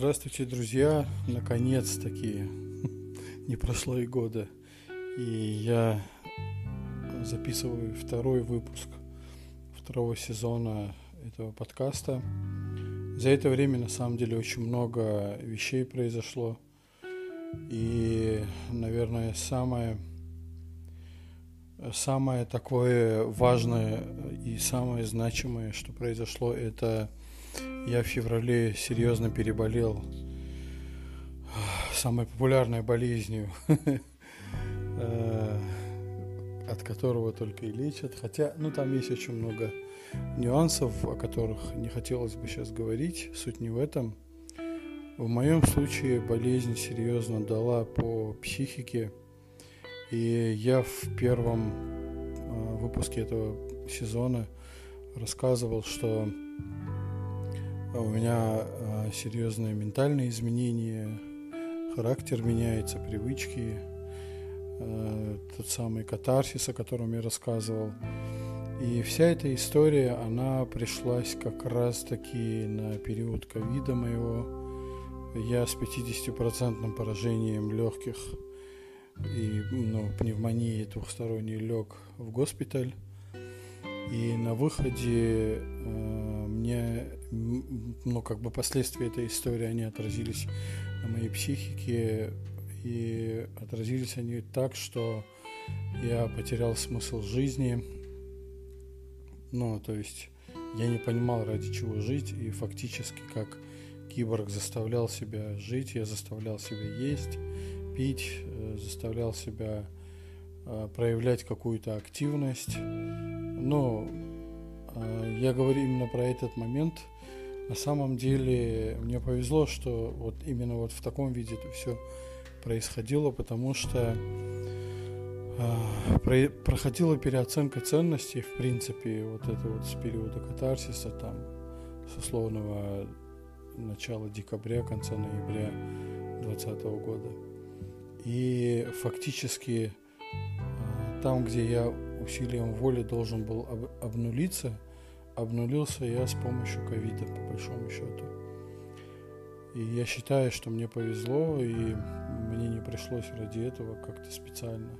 Здравствуйте, друзья! Наконец-таки не прошло и года, и я записываю второй выпуск второго сезона этого подкаста. За это время, на самом деле, очень много вещей произошло. И, наверное, самое, самое такое важное и самое значимое, что произошло, это я в феврале серьезно переболел самой популярной болезнью, э, от которого только и лечат. Хотя, ну, там есть очень много нюансов, о которых не хотелось бы сейчас говорить. Суть не в этом. В моем случае болезнь серьезно дала по психике. И я в первом э, выпуске этого сезона рассказывал, что у меня э, серьезные ментальные изменения, характер меняется, привычки, э, тот самый катарсис, о котором я рассказывал. И вся эта история, она пришлась как раз-таки на период ковида моего. Я с 50% поражением легких и ну, пневмонии двухсторонней лег в госпиталь. И на выходе э, мне, ну, как бы последствия этой истории, они отразились на моей психике, и отразились они так, что я потерял смысл жизни, ну, то есть я не понимал, ради чего жить, и фактически как киборг заставлял себя жить, я заставлял себя есть, пить, э, заставлял себя э, проявлять какую-то активность, но э, я говорю именно про этот момент. На самом деле мне повезло, что вот именно вот в таком виде это все происходило, потому что э, проходила переоценка ценностей, в принципе, вот это вот с периода катарсиса, там, с условного начала декабря, конца ноября 2020 года. И фактически э, там, где я усилием воли должен был об, обнулиться, обнулился я с помощью ковида, по большому счету. И я считаю, что мне повезло, и мне не пришлось ради этого как-то специально.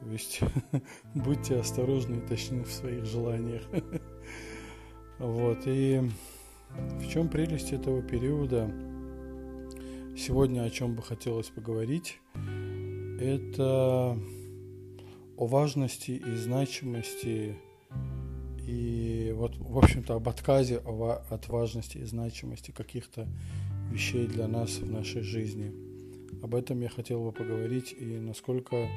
То есть будьте осторожны и точны в своих желаниях. Вот, и в чем прелесть этого периода? Сегодня о чем бы хотелось поговорить, это о важности и значимости и вот, в общем-то, об отказе от важности и значимости каких-то вещей для нас в нашей жизни. Об этом я хотел бы поговорить и насколько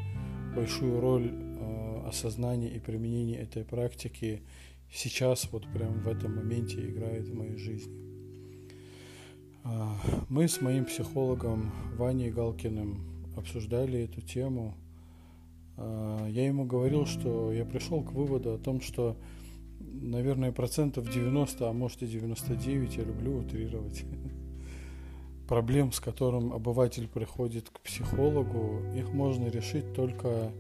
большую роль э, осознания и применения этой практики сейчас, вот прямо в этом моменте играет в моей жизни. Э, мы с моим психологом Ваней Галкиным обсуждали эту тему – а, я ему говорил, что я пришел к выводу о том, что, наверное, процентов 90, а может и 99, я люблю утрировать, проблем, с которым обыватель приходит к психологу, их можно решить только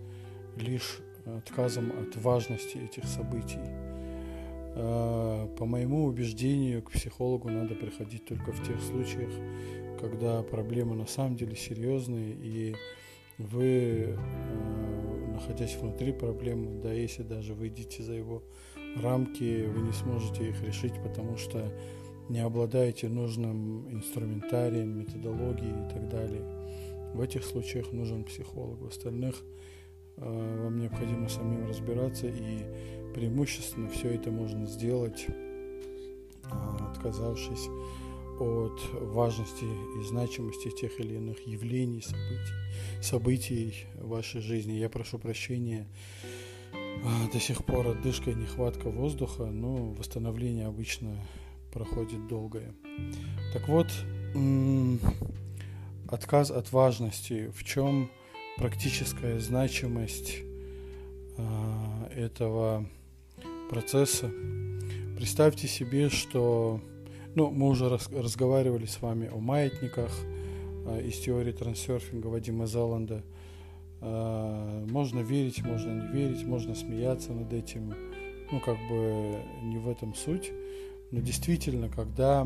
лишь отказом от важности этих событий. А, по моему убеждению, к психологу надо приходить только в тех случаях, когда проблемы на самом деле серьезные и вы а, находясь внутри проблемы, да если даже выйдете за его рамки, вы не сможете их решить, потому что не обладаете нужным инструментарием, методологией и так далее. В этих случаях нужен психолог. В остальных э, вам необходимо самим разбираться, и преимущественно все это можно сделать, э, отказавшись от важности и значимости тех или иных явлений, событий, событий в вашей жизни. Я прошу прощения, а, до сих пор отдышка и нехватка воздуха, но восстановление обычно проходит долгое. Так вот, отказ от важности, в чем практическая значимость а, этого процесса. Представьте себе, что ну, мы уже раз, разговаривали с вами о маятниках э, из теории трансерфинга Вадима Заланда. Э, можно верить, можно не верить, можно смеяться над этим. Ну, как бы не в этом суть. Но действительно, когда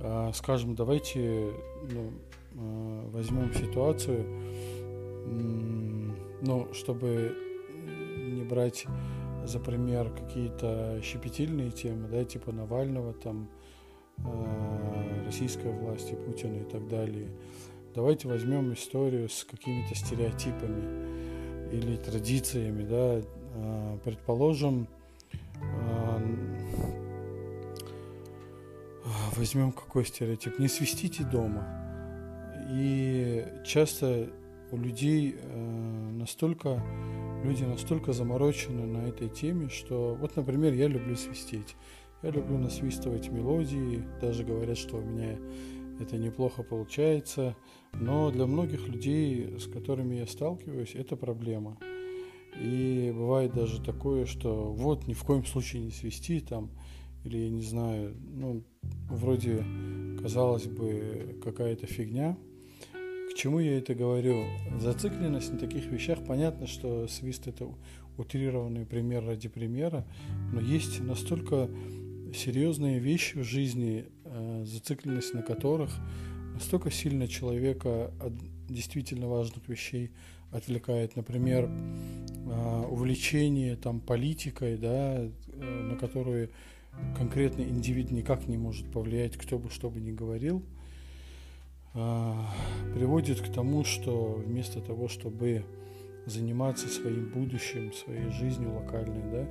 А, скажем, давайте ну, а, возьмем ситуацию, ну, чтобы не брать за пример какие-то щепетильные темы, да, типа Навального, там, российской власти, Путина и так далее. Давайте возьмем историю с какими-то стереотипами или традициями, да, предположим, возьмем какой стереотип? Не свистите дома. И часто у людей э, настолько, люди настолько заморочены на этой теме, что вот, например, я люблю свистеть. Я люблю насвистывать мелодии, даже говорят, что у меня это неплохо получается, но для многих людей, с которыми я сталкиваюсь, это проблема. И бывает даже такое, что вот ни в коем случае не свисти там, или я не знаю, ну, вроде, казалось бы, какая-то фигня. К чему я это говорю? Зацикленность на таких вещах, понятно, что свист это утрированный пример ради примера, но есть настолько серьезные вещи в жизни, э, зацикленность на которых настолько сильно человека от действительно важных вещей отвлекает. Например, э, увлечение там, политикой, да, э, на которую конкретный индивид никак не может повлиять, кто бы что бы ни говорил, приводит к тому, что вместо того, чтобы заниматься своим будущим, своей жизнью локальной, да,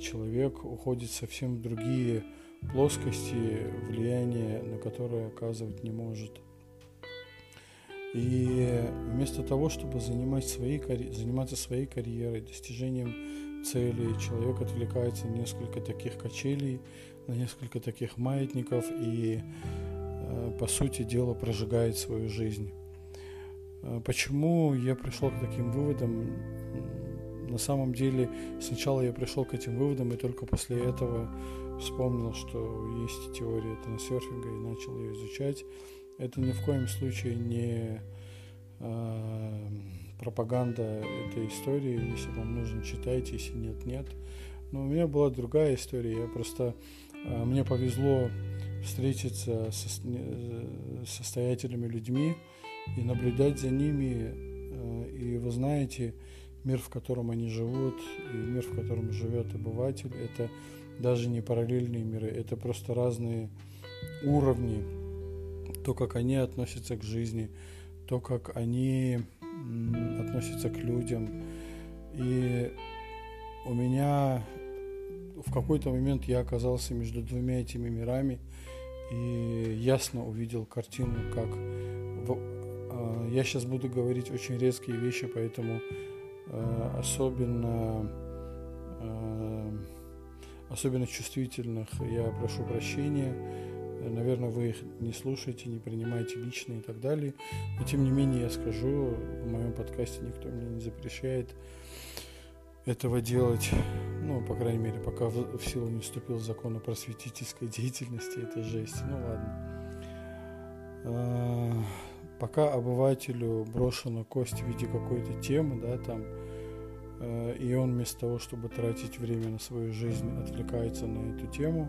человек уходит совсем в другие плоскости, влияние на которое оказывать не может. И вместо того, чтобы занимать своей, заниматься своей карьерой, достижением цели, человек отвлекается на несколько таких качелей, на несколько таких маятников и, э, по сути дела, прожигает свою жизнь. Э, почему я пришел к таким выводам? На самом деле, сначала я пришел к этим выводам и только после этого вспомнил, что есть теория трансерфинга и начал ее изучать. Это ни в коем случае не э, пропаганда этой истории. Если вам нужно, читайте, если нет, нет. Но у меня была другая история. Я просто э, мне повезло встретиться со состоятельными людьми и наблюдать за ними. Э, и вы знаете, мир, в котором они живут, и мир, в котором живет обыватель, это даже не параллельные миры, это просто разные уровни, то, как они относятся к жизни, то, как они относится к людям. И у меня в какой-то момент я оказался между двумя этими мирами и ясно увидел картину, как э, я сейчас буду говорить очень резкие вещи, поэтому особенно э, особенно чувствительных я прошу прощения наверное, вы их не слушаете, не принимаете лично и так далее. Но тем не менее я скажу, в моем подкасте никто мне не запрещает этого делать, ну, по крайней мере, пока в, силу не вступил закон о просветительской деятельности, это жесть. Ну ладно. Пока обывателю брошена кость в виде какой-то темы, да, там, э, и он вместо того, чтобы тратить время на свою жизнь, отвлекается на эту тему,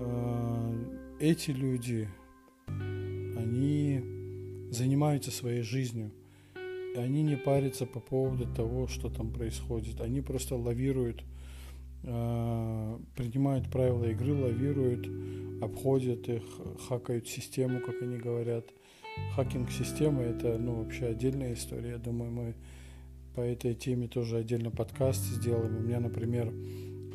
а, эти люди, они занимаются своей жизнью, они не парятся по поводу того, что там происходит. Они просто лавируют, а, принимают правила игры, лавируют, обходят их, хакают систему, как они говорят. Хакинг системы это ну, вообще отдельная история. Я думаю, мы по этой теме тоже отдельно подкаст сделаем. У меня, например,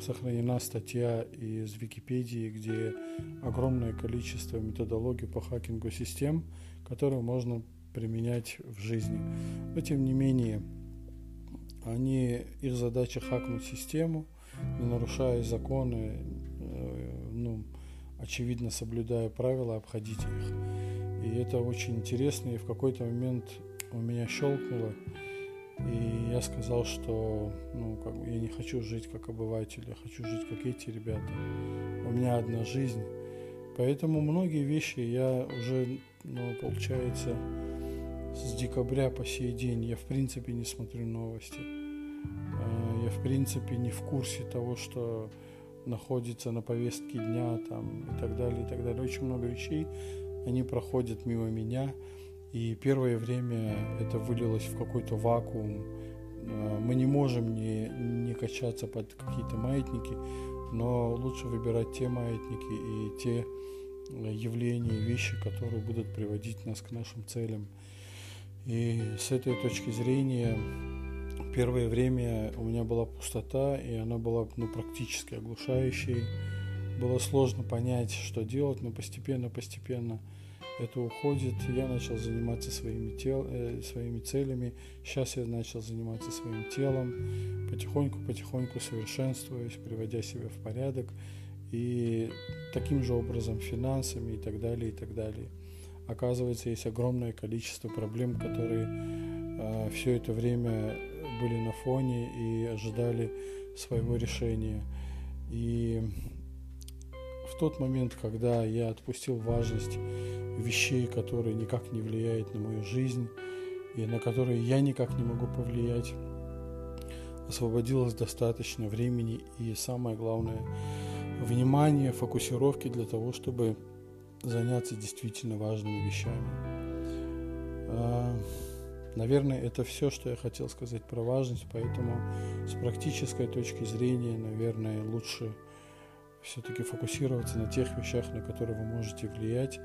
сохранена статья из Википедии, где огромное количество методологий по хакингу систем, которые можно применять в жизни. Но тем не менее, они, их задача хакнуть систему, не нарушая законы, э, ну, очевидно соблюдая правила, обходить их. И это очень интересно, и в какой-то момент у меня щелкнуло, и я сказал, что ну, как я не хочу жить как обыватель, я хочу жить как эти ребята. У меня одна жизнь. Поэтому многие вещи я уже, ну, получается, с декабря по сей день я в принципе не смотрю новости. А, я в принципе не в курсе того, что находится на повестке дня там, и так далее, и так далее. Очень много вещей, они проходят мимо меня, и первое время это вылилось в какой-то вакуум. А, мы не можем не, не качаться под какие-то маятники, но лучше выбирать те маятники и те явления, вещи, которые будут приводить нас к нашим целям. И с этой точки зрения первое время у меня была пустота, и она была ну, практически оглушающей. Было сложно понять, что делать, но постепенно-постепенно это уходит. Я начал заниматься своими, тел, э, своими целями. Сейчас я начал заниматься своим телом. Потихоньку-потихоньку совершенствуюсь, приводя себя в порядок. И таким же образом финансами и так далее, и так далее. Оказывается, есть огромное количество проблем, которые э, все это время были на фоне и ожидали своего решения. И в тот момент, когда я отпустил важность вещей, которые никак не влияют на мою жизнь и на которые я никак не могу повлиять, освободилось достаточно времени и самое главное внимание, фокусировки для того, чтобы заняться действительно важными вещами. А, наверное, это все, что я хотел сказать про важность, поэтому с практической точки зрения, наверное, лучше все-таки фокусироваться на тех вещах, на которые вы можете влиять,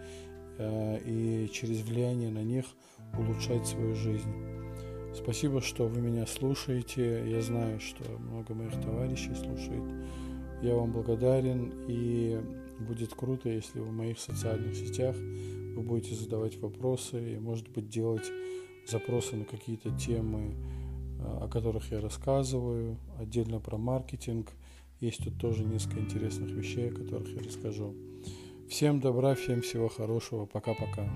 а, и через влияние на них улучшать свою жизнь. Спасибо, что вы меня слушаете. Я знаю, что много моих товарищей слушает. Я вам благодарен и Будет круто, если в моих социальных сетях вы будете задавать вопросы и, может быть, делать запросы на какие-то темы, а, о которых я рассказываю, отдельно про маркетинг. Есть тут тоже несколько интересных вещей, о которых я расскажу. Всем добра, всем всего хорошего. Пока-пока.